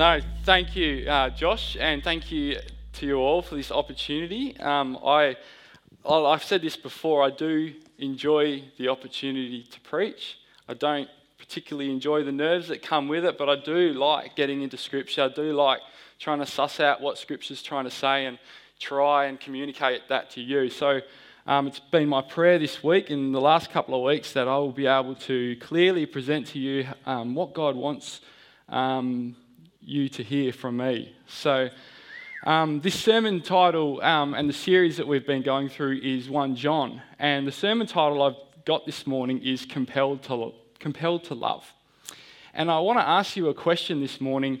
No, thank you, uh, Josh, and thank you to you all for this opportunity. Um, I, I've said this before, I do enjoy the opportunity to preach. I don't particularly enjoy the nerves that come with it, but I do like getting into Scripture. I do like trying to suss out what Scripture's trying to say and try and communicate that to you. So um, it's been my prayer this week and the last couple of weeks that I will be able to clearly present to you um, what God wants um, you to hear from me. So, um, this sermon title um, and the series that we've been going through is 1 John. And the sermon title I've got this morning is Compelled to, Compelled to Love. And I want to ask you a question this morning.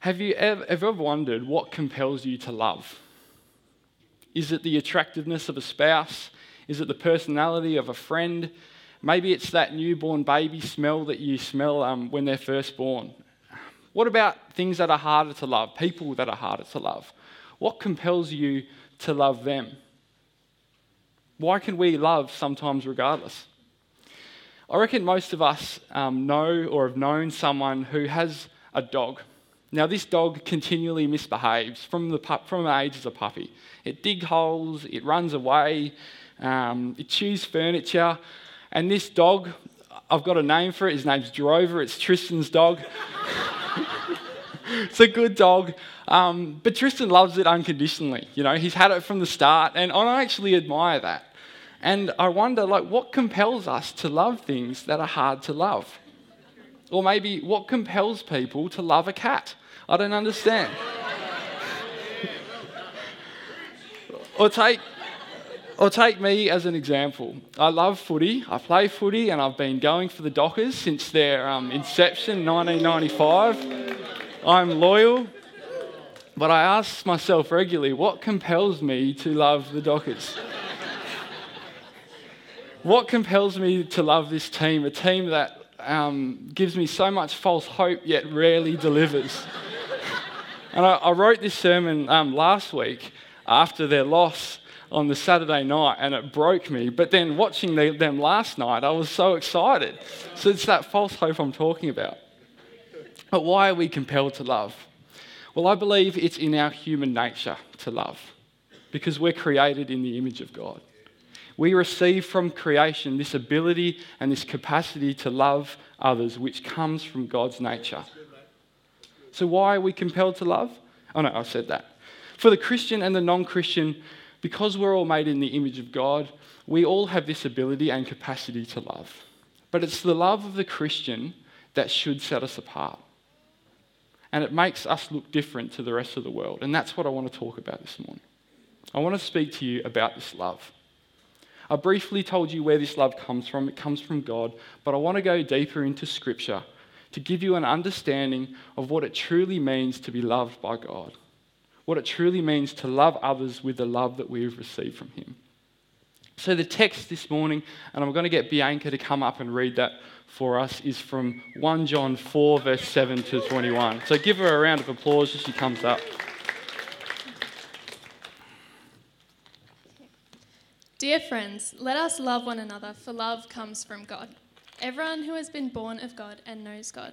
Have you ever, ever wondered what compels you to love? Is it the attractiveness of a spouse? Is it the personality of a friend? Maybe it's that newborn baby smell that you smell um, when they're first born. What about things that are harder to love, people that are harder to love? What compels you to love them? Why can we love sometimes regardless? I reckon most of us um, know or have known someone who has a dog. Now, this dog continually misbehaves from the, from age as a puppy. It digs holes, it runs away, um, it chews furniture. And this dog, I've got a name for it. His name's Drover. It's Tristan's dog. it's a good dog. Um, but Tristan loves it unconditionally. You know, he's had it from the start, and I actually admire that. And I wonder, like, what compels us to love things that are hard to love? Or maybe what compels people to love a cat? I don't understand. or take or take me as an example. I love footy. I play footy, and I've been going for the Dockers since their um, inception, 1995. I'm loyal, but I ask myself regularly, what compels me to love the Dockers? what compels me to love this team? A team that um, gives me so much false hope yet rarely delivers. and I, I, wrote this sermon um, last week after their loss on the Saturday night and it broke me. But then watching the, them last night, I was so excited. So it's that false hope I'm talking about. But why are we compelled to love? Well, I believe it's in our human nature to love because we're created in the image of God. We receive from creation this ability and this capacity to love others, which comes from God's nature. So, why are we compelled to love? Oh, no, I said that. For the Christian and the non Christian, because we're all made in the image of God, we all have this ability and capacity to love. But it's the love of the Christian that should set us apart. And it makes us look different to the rest of the world. And that's what I want to talk about this morning. I want to speak to you about this love. I briefly told you where this love comes from. It comes from God. But I want to go deeper into Scripture to give you an understanding of what it truly means to be loved by God what it truly means to love others with the love that we have received from Him. So, the text this morning, and I'm going to get Bianca to come up and read that for us, is from 1 John 4, verse 7 to 21. So, give her a round of applause as she comes up. Dear friends, let us love one another, for love comes from God. Everyone who has been born of God and knows God.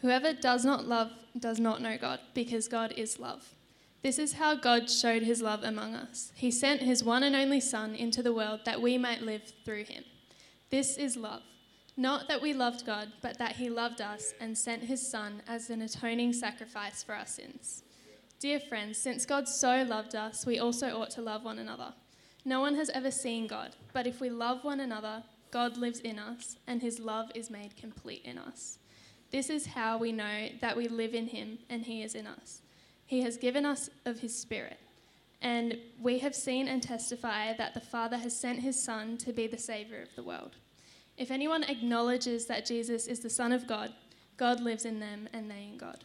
Whoever does not love does not know God, because God is love. This is how God showed his love among us. He sent his one and only Son into the world that we might live through him. This is love. Not that we loved God, but that he loved us and sent his Son as an atoning sacrifice for our sins. Dear friends, since God so loved us, we also ought to love one another. No one has ever seen God, but if we love one another, God lives in us, and his love is made complete in us. This is how we know that we live in him and he is in us. He has given us of His Spirit. And we have seen and testify that the Father has sent His Son to be the Saviour of the world. If anyone acknowledges that Jesus is the Son of God, God lives in them and they in God.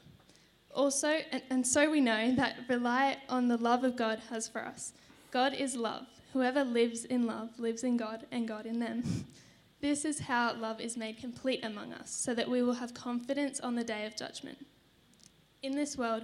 Also, and, and so we know that rely on the love of God has for us. God is love. Whoever lives in love lives in God and God in them. This is how love is made complete among us, so that we will have confidence on the day of judgment. In this world,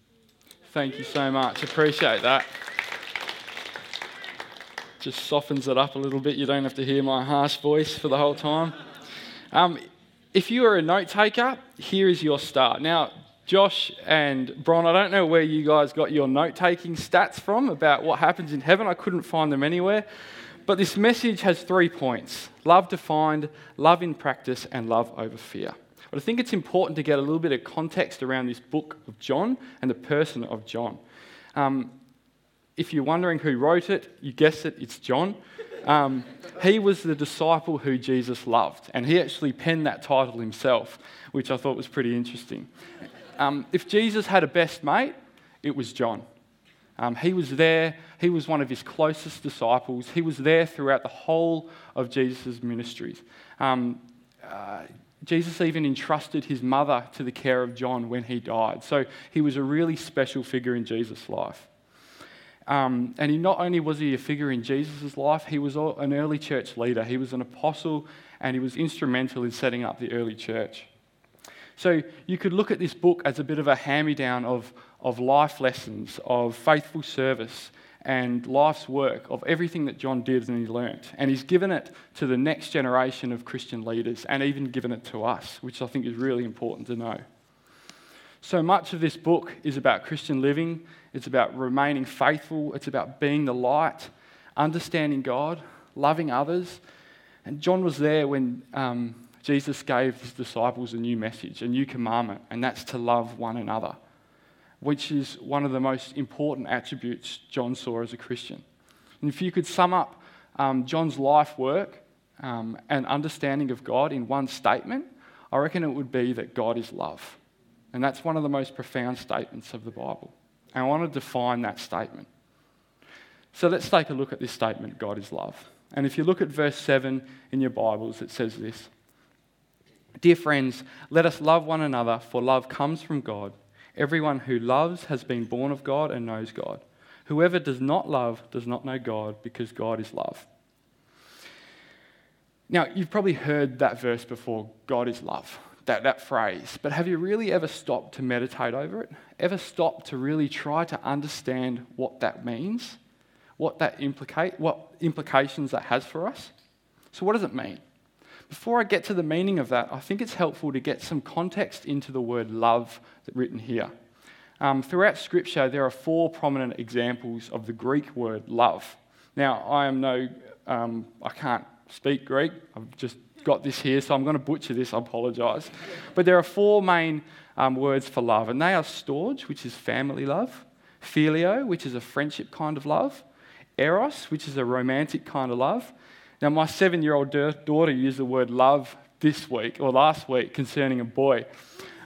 Thank you so much. Appreciate that. Just softens it up a little bit. You don't have to hear my harsh voice for the whole time. Um, if you are a note taker, here is your start. Now, Josh and Bron, I don't know where you guys got your note taking stats from about what happens in heaven. I couldn't find them anywhere. But this message has three points love defined, love in practice, and love over fear. But I think it's important to get a little bit of context around this book of John and the person of John. Um, if you're wondering who wrote it, you guess it, it's John. Um, he was the disciple who Jesus loved, and he actually penned that title himself, which I thought was pretty interesting. Um, if Jesus had a best mate, it was John. Um, he was there, he was one of his closest disciples. He was there throughout the whole of Jesus' ministries. Um, uh, Jesus even entrusted his mother to the care of John when he died. So he was a really special figure in Jesus' life. Um, and he not only was he a figure in Jesus' life, he was an early church leader. He was an apostle and he was instrumental in setting up the early church. So you could look at this book as a bit of a hand me down of, of life lessons, of faithful service, and life's work, of everything that John did and he learnt. And he's given it to the next generation of Christian leaders and even given it to us, which I think is really important to know. So much of this book is about Christian living, it's about remaining faithful, it's about being the light, understanding God, loving others. And John was there when um, Jesus gave his disciples a new message, a new commandment, and that's to love one another, which is one of the most important attributes John saw as a Christian. And if you could sum up um, John's life work um, and understanding of God in one statement, I reckon it would be that God is love. And that's one of the most profound statements of the Bible. And I want to define that statement. So let's take a look at this statement God is love. And if you look at verse 7 in your Bibles, it says this Dear friends, let us love one another, for love comes from God. Everyone who loves has been born of God and knows God. Whoever does not love does not know God, because God is love. Now, you've probably heard that verse before God is love, that, that phrase, but have you really ever stopped to meditate over it? Ever stopped to really try to understand what that means? What that implicate, what implications that has for us? So, what does it mean? Before I get to the meaning of that, I think it's helpful to get some context into the word love written here. Um, throughout Scripture, there are four prominent examples of the Greek word love. Now, I am no, um, I can't speak Greek. I've just got this here, so I'm going to butcher this. I apologise. But there are four main um, words for love, and they are storge, which is family love, phileo, which is a friendship kind of love, eros, which is a romantic kind of love, now, my seven year old daughter used the word love this week or last week concerning a boy.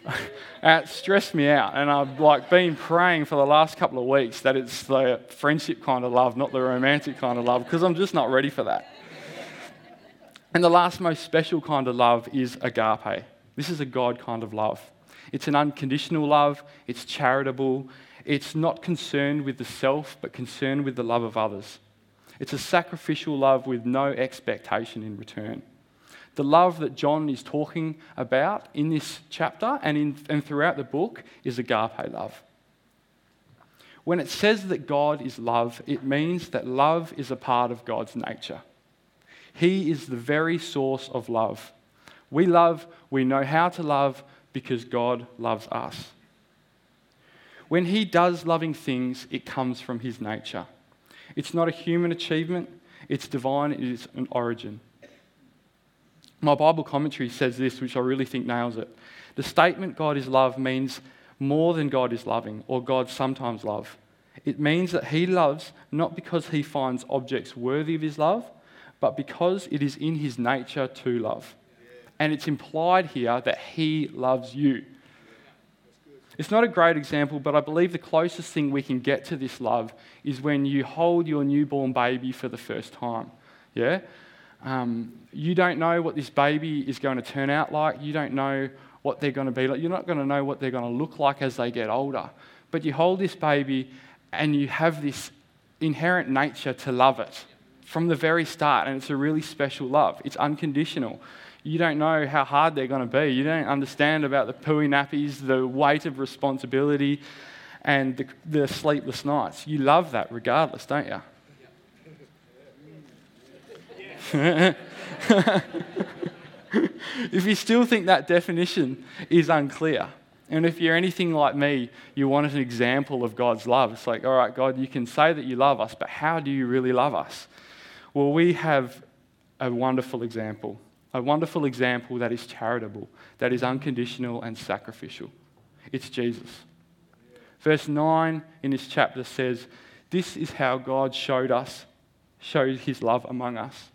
it stressed me out, and I've like been praying for the last couple of weeks that it's the friendship kind of love, not the romantic kind of love, because I'm just not ready for that. And the last most special kind of love is agape. This is a God kind of love. It's an unconditional love, it's charitable, it's not concerned with the self, but concerned with the love of others. It's a sacrificial love with no expectation in return. The love that John is talking about in this chapter and, in, and throughout the book is agape love. When it says that God is love, it means that love is a part of God's nature. He is the very source of love. We love, we know how to love because God loves us. When He does loving things, it comes from His nature. It's not a human achievement, it's divine, in it is an origin. My Bible commentary says this, which I really think nails it. The statement God is love means more than God is loving or God sometimes love. It means that He loves not because He finds objects worthy of His love, but because it is in His nature to love. And it's implied here that He loves you. It's not a great example, but I believe the closest thing we can get to this love is when you hold your newborn baby for the first time. Yeah? Um, you don't know what this baby is going to turn out like. You don't know what they're going to be like. You're not going to know what they're going to look like as they get older. But you hold this baby and you have this inherent nature to love it from the very start. And it's a really special love, it's unconditional. You don't know how hard they're going to be. You don't understand about the pooey nappies, the weight of responsibility, and the, the sleepless nights. You love that regardless, don't you? if you still think that definition is unclear, and if you're anything like me, you want an example of God's love. It's like, all right, God, you can say that you love us, but how do you really love us? Well, we have a wonderful example, a wonderful example that is charitable, that is unconditional and sacrificial. It's Jesus. Verse 9 in this chapter says, This is how God showed us, showed his love among us.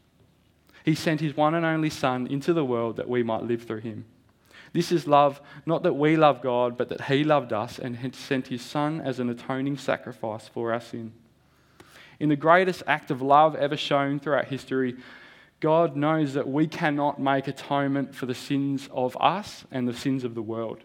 He sent his one and only Son into the world that we might live through him. This is love, not that we love God, but that he loved us and had sent his Son as an atoning sacrifice for our sin. In the greatest act of love ever shown throughout history, God knows that we cannot make atonement for the sins of us and the sins of the world.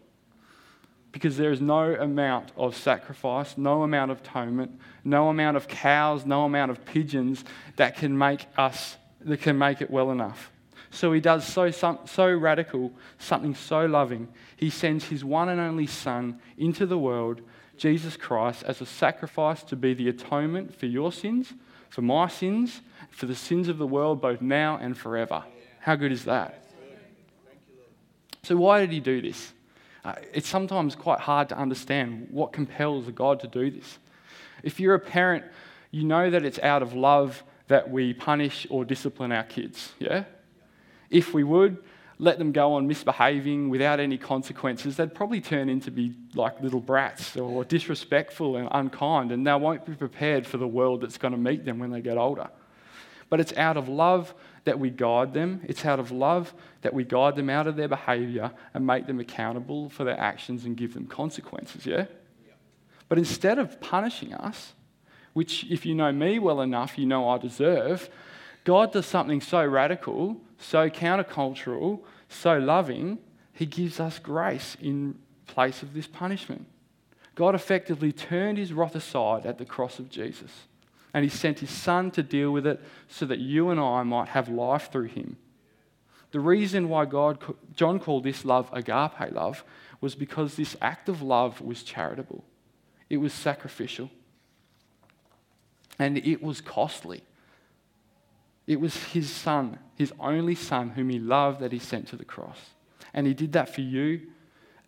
Because there is no amount of sacrifice, no amount of atonement, no amount of cows, no amount of pigeons that can make us that can make it well enough. So he does so, so radical, something so loving. He sends his one and only Son into the world, Jesus Christ, as a sacrifice to be the atonement for your sins, for my sins, for the sins of the world, both now and forever. How good is that? So, why did he do this? Uh, it's sometimes quite hard to understand what compels a God to do this. If you're a parent, you know that it's out of love that we punish or discipline our kids, yeah? If we would let them go on misbehaving without any consequences, they'd probably turn into be like little brats or disrespectful and unkind, and they won't be prepared for the world that's going to meet them when they get older. But it's out of love that we guide them. It's out of love that we guide them out of their behavior and make them accountable for their actions and give them consequences, yeah? But instead of punishing us, which, if you know me well enough, you know I deserve, God does something so radical, so countercultural, so loving, He gives us grace in place of this punishment. God effectively turned His wrath aside at the cross of Jesus, and He sent His Son to deal with it so that you and I might have life through Him. The reason why God, John called this love agape love was because this act of love was charitable, it was sacrificial. And it was costly. It was his son, his only son, whom he loved, that he sent to the cross. And he did that for you,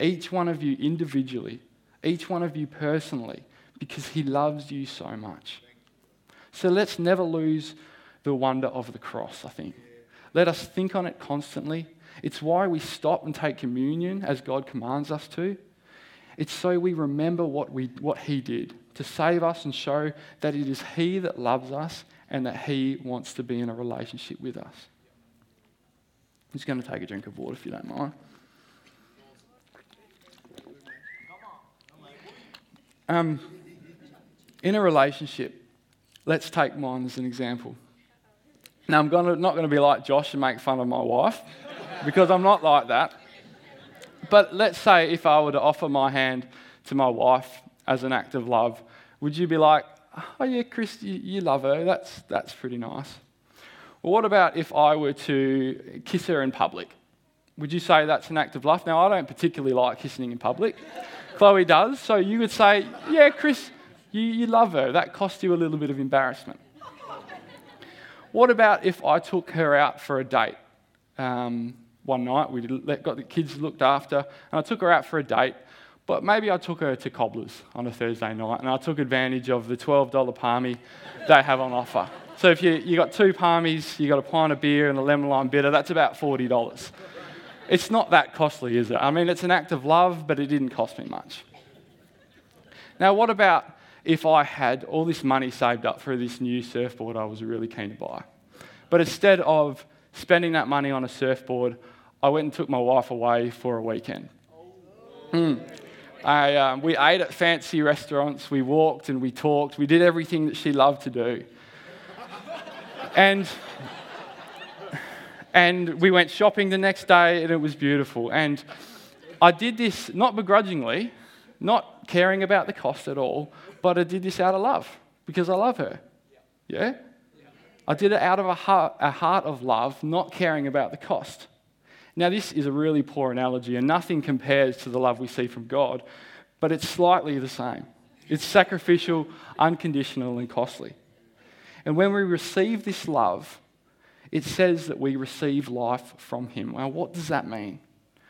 each one of you individually, each one of you personally, because he loves you so much. So let's never lose the wonder of the cross, I think. Let us think on it constantly. It's why we stop and take communion as God commands us to. It's so we remember what, we, what he did to save us and show that it is He that loves us and that He wants to be in a relationship with us. I'm just going to take a drink of water if you don't mind. Um, in a relationship, let's take mine as an example. Now, I'm gonna, not going to be like Josh and make fun of my wife because I'm not like that. But let's say if I were to offer my hand to my wife as an act of love, would you be like, oh yeah, Chris, you, you love her, that's, that's pretty nice? Well, what about if I were to kiss her in public? Would you say that's an act of love? Now, I don't particularly like kissing in public. Chloe does. So you would say, yeah, Chris, you, you love her. That cost you a little bit of embarrassment. what about if I took her out for a date? Um, one night, we got the kids looked after, and I took her out for a date. But maybe I took her to Cobblers on a Thursday night and I took advantage of the $12 palmy they have on offer. So if you, you got two palmies, you got a pint of beer and a lemon lime bitter, that's about $40. It's not that costly, is it? I mean, it's an act of love, but it didn't cost me much. Now, what about if I had all this money saved up for this new surfboard I was really keen to buy? But instead of spending that money on a surfboard, I went and took my wife away for a weekend. Hmm. I, um, we ate at fancy restaurants, we walked and we talked, we did everything that she loved to do. and, and we went shopping the next day and it was beautiful. And I did this not begrudgingly, not caring about the cost at all, but I did this out of love because I love her. Yeah? I did it out of a heart, a heart of love, not caring about the cost. Now, this is a really poor analogy, and nothing compares to the love we see from God, but it's slightly the same. It's sacrificial, unconditional, and costly. And when we receive this love, it says that we receive life from him. Now, what does that mean?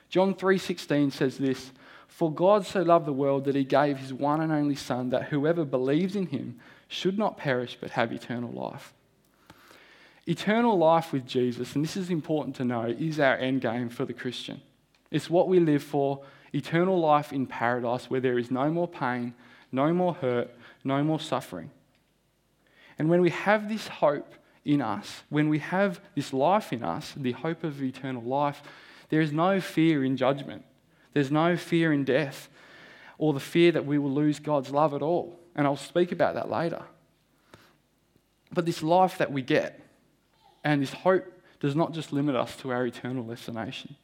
John 3:16 says this, "For God so loved the world that he gave his one and only son that whoever believes in him should not perish but have eternal life." Eternal life with Jesus, and this is important to know, is our end game for the Christian. It's what we live for eternal life in paradise where there is no more pain, no more hurt, no more suffering. And when we have this hope in us, when we have this life in us, the hope of eternal life, there is no fear in judgment. There's no fear in death or the fear that we will lose God's love at all. And I'll speak about that later. But this life that we get and this hope does not just limit us to our eternal destination.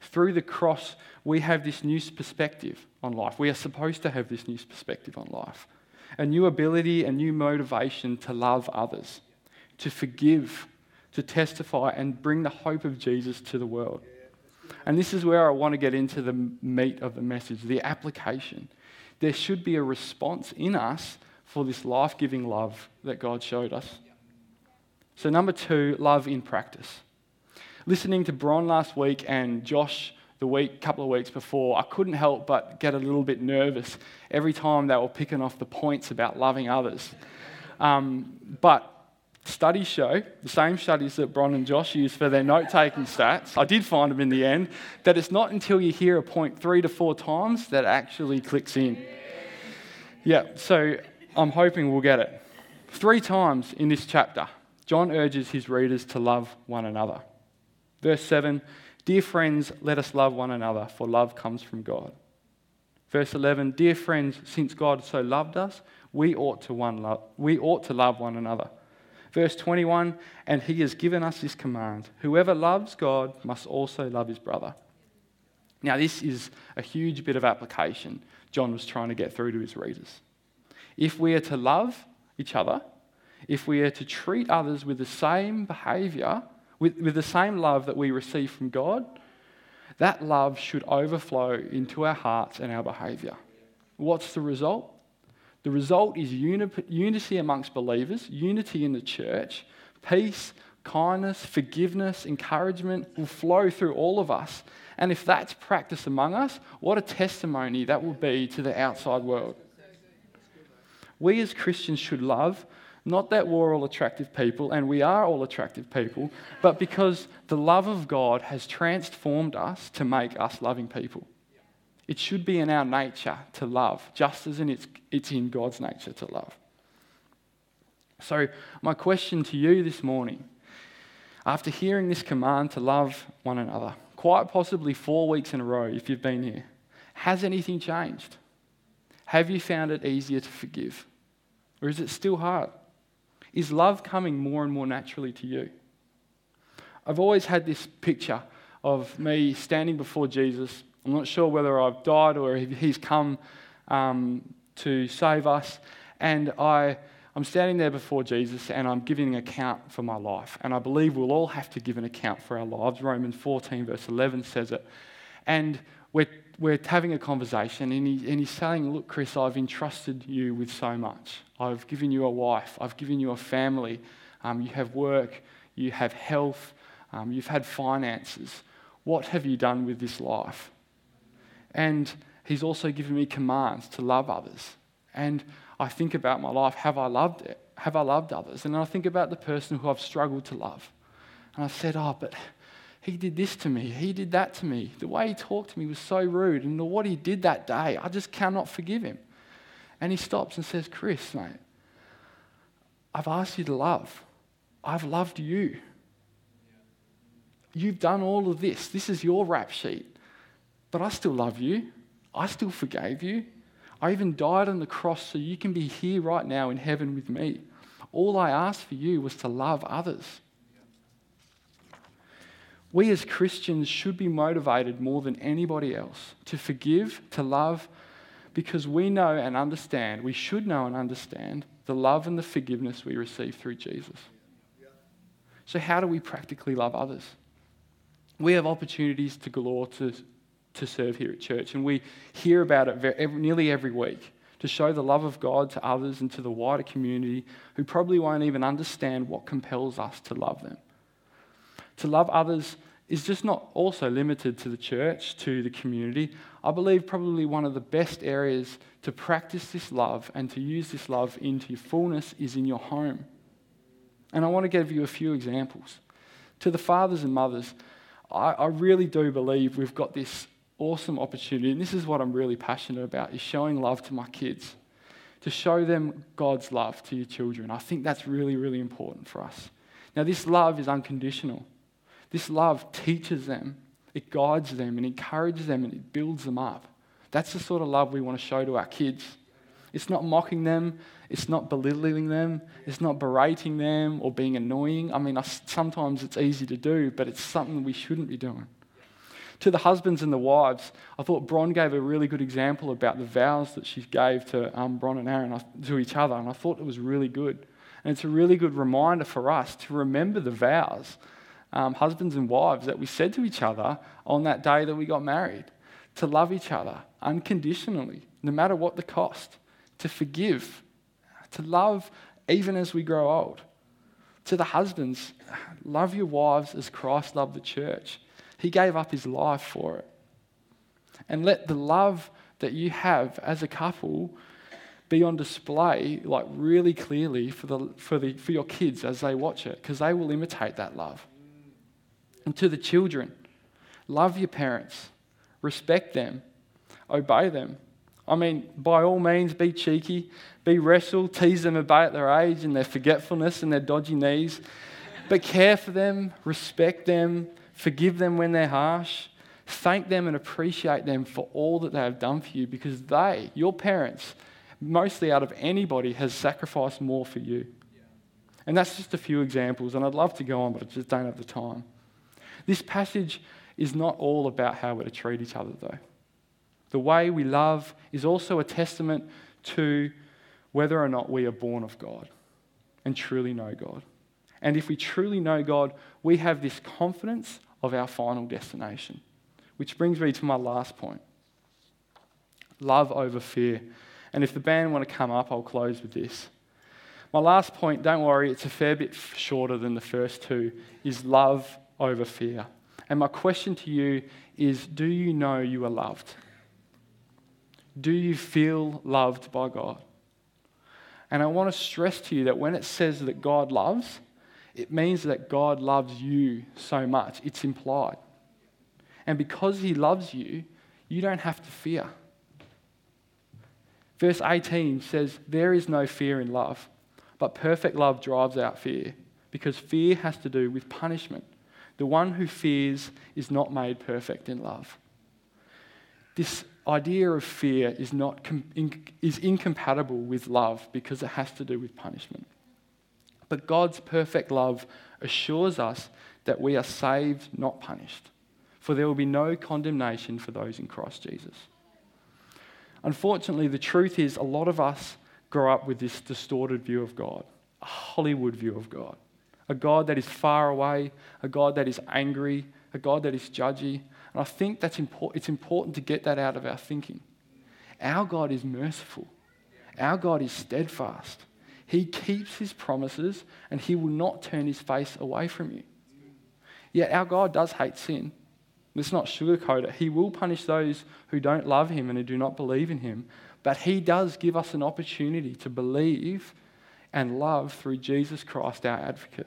Through the cross, we have this new perspective on life. We are supposed to have this new perspective on life a new ability, a new motivation to love others, to forgive, to testify, and bring the hope of Jesus to the world. And this is where I want to get into the meat of the message the application. There should be a response in us for this life giving love that God showed us. So, number two, love in practice. Listening to Bron last week and Josh the week, a couple of weeks before, I couldn't help but get a little bit nervous every time they were picking off the points about loving others. Um, but studies show, the same studies that Bron and Josh use for their note taking stats, I did find them in the end, that it's not until you hear a point three to four times that actually clicks in. Yeah, so I'm hoping we'll get it. Three times in this chapter, John urges his readers to love one another. Verse 7 Dear friends, let us love one another, for love comes from God. Verse 11 Dear friends, since God so loved us, we ought to, one love, we ought to love one another. Verse 21 And he has given us this command whoever loves God must also love his brother. Now, this is a huge bit of application John was trying to get through to his readers. If we are to love each other, if we are to treat others with the same behavior, with, with the same love that we receive from God, that love should overflow into our hearts and our behavior. What's the result? The result is uni- unity amongst believers, unity in the church, peace, kindness, forgiveness, encouragement will flow through all of us. And if that's practiced among us, what a testimony that will be to the outside world. We as Christians should love not that we're all attractive people, and we are all attractive people, but because the love of God has transformed us to make us loving people. It should be in our nature to love, just as in it's, it's in God's nature to love. So, my question to you this morning, after hearing this command to love one another, quite possibly four weeks in a row if you've been here, has anything changed? Have you found it easier to forgive? Or is it still hard? Is love coming more and more naturally to you? I've always had this picture of me standing before Jesus. I'm not sure whether I've died or he's come um, to save us. And I, I'm standing there before Jesus and I'm giving an account for my life. And I believe we'll all have to give an account for our lives. Romans 14, verse 11 says it. And we're, we're having a conversation, and, he, and he's saying, Look, Chris, I've entrusted you with so much. I've given you a wife, I've given you a family, um, you have work, you have health, um, you've had finances. What have you done with this life? And he's also given me commands to love others. And I think about my life have I loved it? Have I loved others? And I think about the person who I've struggled to love. And I've said, Oh, but he did this to me. He did that to me. The way he talked to me was so rude. And what he did that day, I just cannot forgive him. And he stops and says, Chris, mate, I've asked you to love. I've loved you. You've done all of this. This is your rap sheet. But I still love you. I still forgave you. I even died on the cross so you can be here right now in heaven with me. All I asked for you was to love others. We as Christians should be motivated more than anybody else to forgive, to love, because we know and understand, we should know and understand the love and the forgiveness we receive through Jesus. So, how do we practically love others? We have opportunities to galore to, to serve here at church, and we hear about it very, nearly every week to show the love of God to others and to the wider community who probably won't even understand what compels us to love them. To love others is just not also limited to the church, to the community. I believe probably one of the best areas to practice this love and to use this love into your fullness is in your home. And I want to give you a few examples. To the fathers and mothers, I, I really do believe we've got this awesome opportunity, and this is what I'm really passionate about, is showing love to my kids. To show them God's love to your children. I think that's really, really important for us. Now, this love is unconditional. This love teaches them, it guides them, and encourages them, and it builds them up. That's the sort of love we want to show to our kids. It's not mocking them, it's not belittling them, it's not berating them or being annoying. I mean, sometimes it's easy to do, but it's something we shouldn't be doing. To the husbands and the wives, I thought Bron gave a really good example about the vows that she gave to um, Bron and Aaron to each other, and I thought it was really good. And it's a really good reminder for us to remember the vows um, husbands and wives that we said to each other on that day that we got married to love each other unconditionally, no matter what the cost, to forgive, to love even as we grow old. To the husbands, love your wives as Christ loved the church. He gave up his life for it. And let the love that you have as a couple be on display like really clearly for, the, for, the, for your kids as they watch it because they will imitate that love. And to the children, love your parents, respect them, obey them. I mean, by all means, be cheeky, be wrestle, tease them about their age and their forgetfulness and their dodgy knees. But care for them, respect them, forgive them when they're harsh, thank them and appreciate them for all that they have done for you because they, your parents, mostly out of anybody, has sacrificed more for you. And that's just a few examples, and I'd love to go on, but I just don't have the time. This passage is not all about how we're to treat each other, though. The way we love is also a testament to whether or not we are born of God and truly know God. And if we truly know God, we have this confidence of our final destination. Which brings me to my last point love over fear. And if the band want to come up, I'll close with this. My last point, don't worry, it's a fair bit shorter than the first two, is love over fear. And my question to you is do you know you are loved? Do you feel loved by God? And I want to stress to you that when it says that God loves, it means that God loves you so much. It's implied. And because He loves you, you don't have to fear. Verse 18 says, There is no fear in love, but perfect love drives out fear, because fear has to do with punishment. The one who fears is not made perfect in love. This idea of fear is, not is incompatible with love because it has to do with punishment. But God's perfect love assures us that we are saved, not punished. For there will be no condemnation for those in Christ Jesus. Unfortunately, the truth is, a lot of us grow up with this distorted view of God, a Hollywood view of God a God that is far away, a God that is angry, a God that is judgy. And I think that's import- it's important to get that out of our thinking. Our God is merciful, our God is steadfast. He keeps his promises and he will not turn his face away from you. Yet our God does hate sin. Let's not sugarcoat it. He will punish those who don't love him and who do not believe in him. But he does give us an opportunity to believe and love through Jesus Christ, our advocate.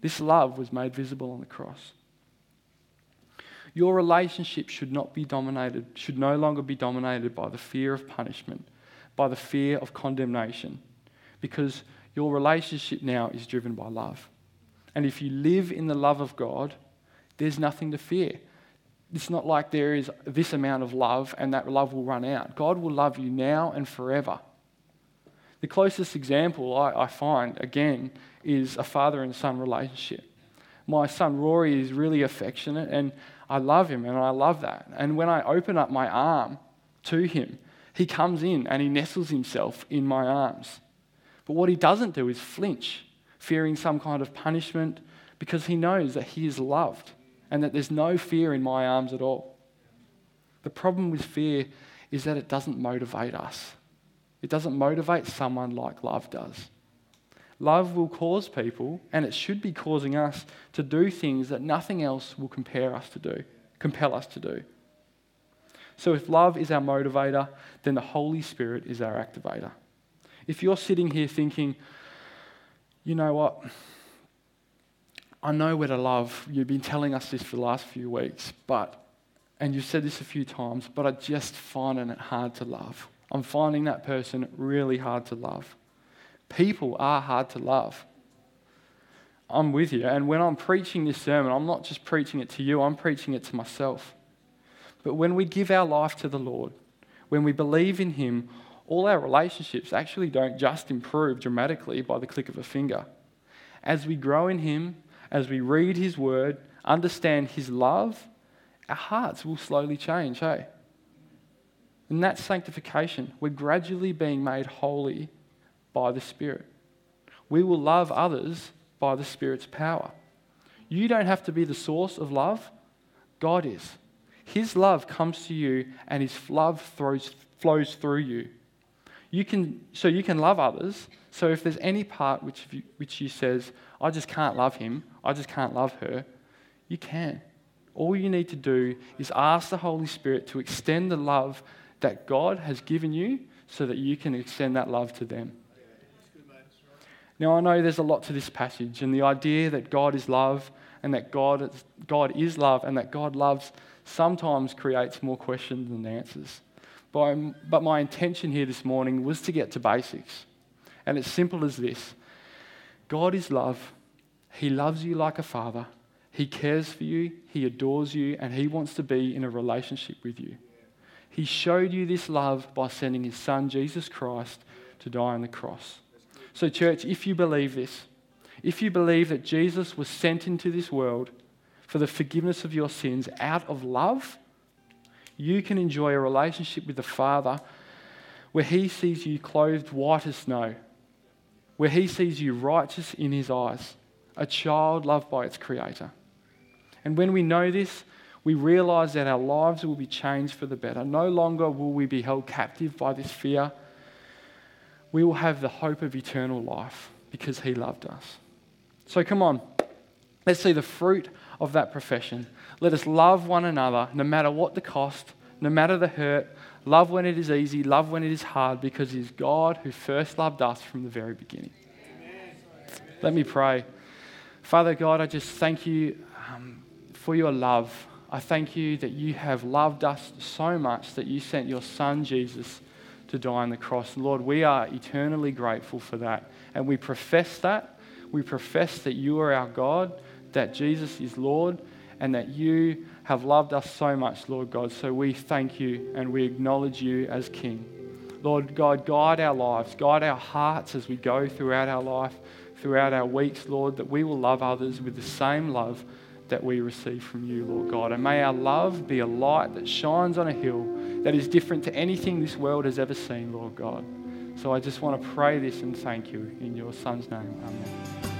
This love was made visible on the cross. Your relationship should not be dominated, should no longer be dominated by the fear of punishment, by the fear of condemnation, because your relationship now is driven by love. And if you live in the love of God, there's nothing to fear. It's not like there is this amount of love and that love will run out. God will love you now and forever. The closest example I, I find, again, is a father and son relationship. My son Rory is really affectionate and I love him and I love that. And when I open up my arm to him, he comes in and he nestles himself in my arms. But what he doesn't do is flinch, fearing some kind of punishment, because he knows that he is loved and that there's no fear in my arms at all. The problem with fear is that it doesn't motivate us. It doesn't motivate someone like love does. Love will cause people, and it should be causing us, to do things that nothing else will compare us to do, compel us to do. So if love is our motivator, then the Holy Spirit is our activator. If you're sitting here thinking, you know what? I know where to love. You've been telling us this for the last few weeks, but, and you've said this a few times, but I just finding it hard to love. I'm finding that person really hard to love. People are hard to love. I'm with you. And when I'm preaching this sermon, I'm not just preaching it to you, I'm preaching it to myself. But when we give our life to the Lord, when we believe in Him, all our relationships actually don't just improve dramatically by the click of a finger. As we grow in Him, as we read His Word, understand His love, our hearts will slowly change, hey? And that's sanctification. We're gradually being made holy by the Spirit. We will love others by the Spirit's power. You don't have to be the source of love, God is. His love comes to you and His love throws, flows through you. You can, so you can love others. So if there's any part which, you, which you says, I just can't love him, I just can't love her, you can. All you need to do is ask the Holy Spirit to extend the love that God has given you so that you can extend that love to them. Now, I know there's a lot to this passage, and the idea that God is love and that God is, God is love and that God loves sometimes creates more questions than answers. But, my intention here this morning was to get to basics. And it's simple as this God is love. He loves you like a father. He cares for you, He adores you, and He wants to be in a relationship with you. He showed you this love by sending His Son, Jesus Christ, to die on the cross. So, church, if you believe this, if you believe that Jesus was sent into this world for the forgiveness of your sins out of love, you can enjoy a relationship with the Father where He sees you clothed white as snow, where He sees you righteous in His eyes, a child loved by its Creator. And when we know this, we realize that our lives will be changed for the better. No longer will we be held captive by this fear. We will have the hope of eternal life because He loved us. So come on, let's see the fruit of that profession. Let us love one another no matter what the cost, no matter the hurt. Love when it is easy, love when it is hard, because it is God who first loved us from the very beginning. Amen. Let me pray. Father God, I just thank you um, for your love. I thank you that you have loved us so much that you sent your Son, Jesus, to die on the cross. Lord, we are eternally grateful for that. And we profess that. We profess that you are our God, that Jesus is Lord, and that you have loved us so much, Lord God. So we thank you and we acknowledge you as King. Lord God, guide our lives, guide our hearts as we go throughout our life, throughout our weeks, Lord, that we will love others with the same love that we receive from you, Lord God. And may our love be a light that shines on a hill that is different to anything this world has ever seen, Lord God. So I just want to pray this and thank you in your Son's name. Amen.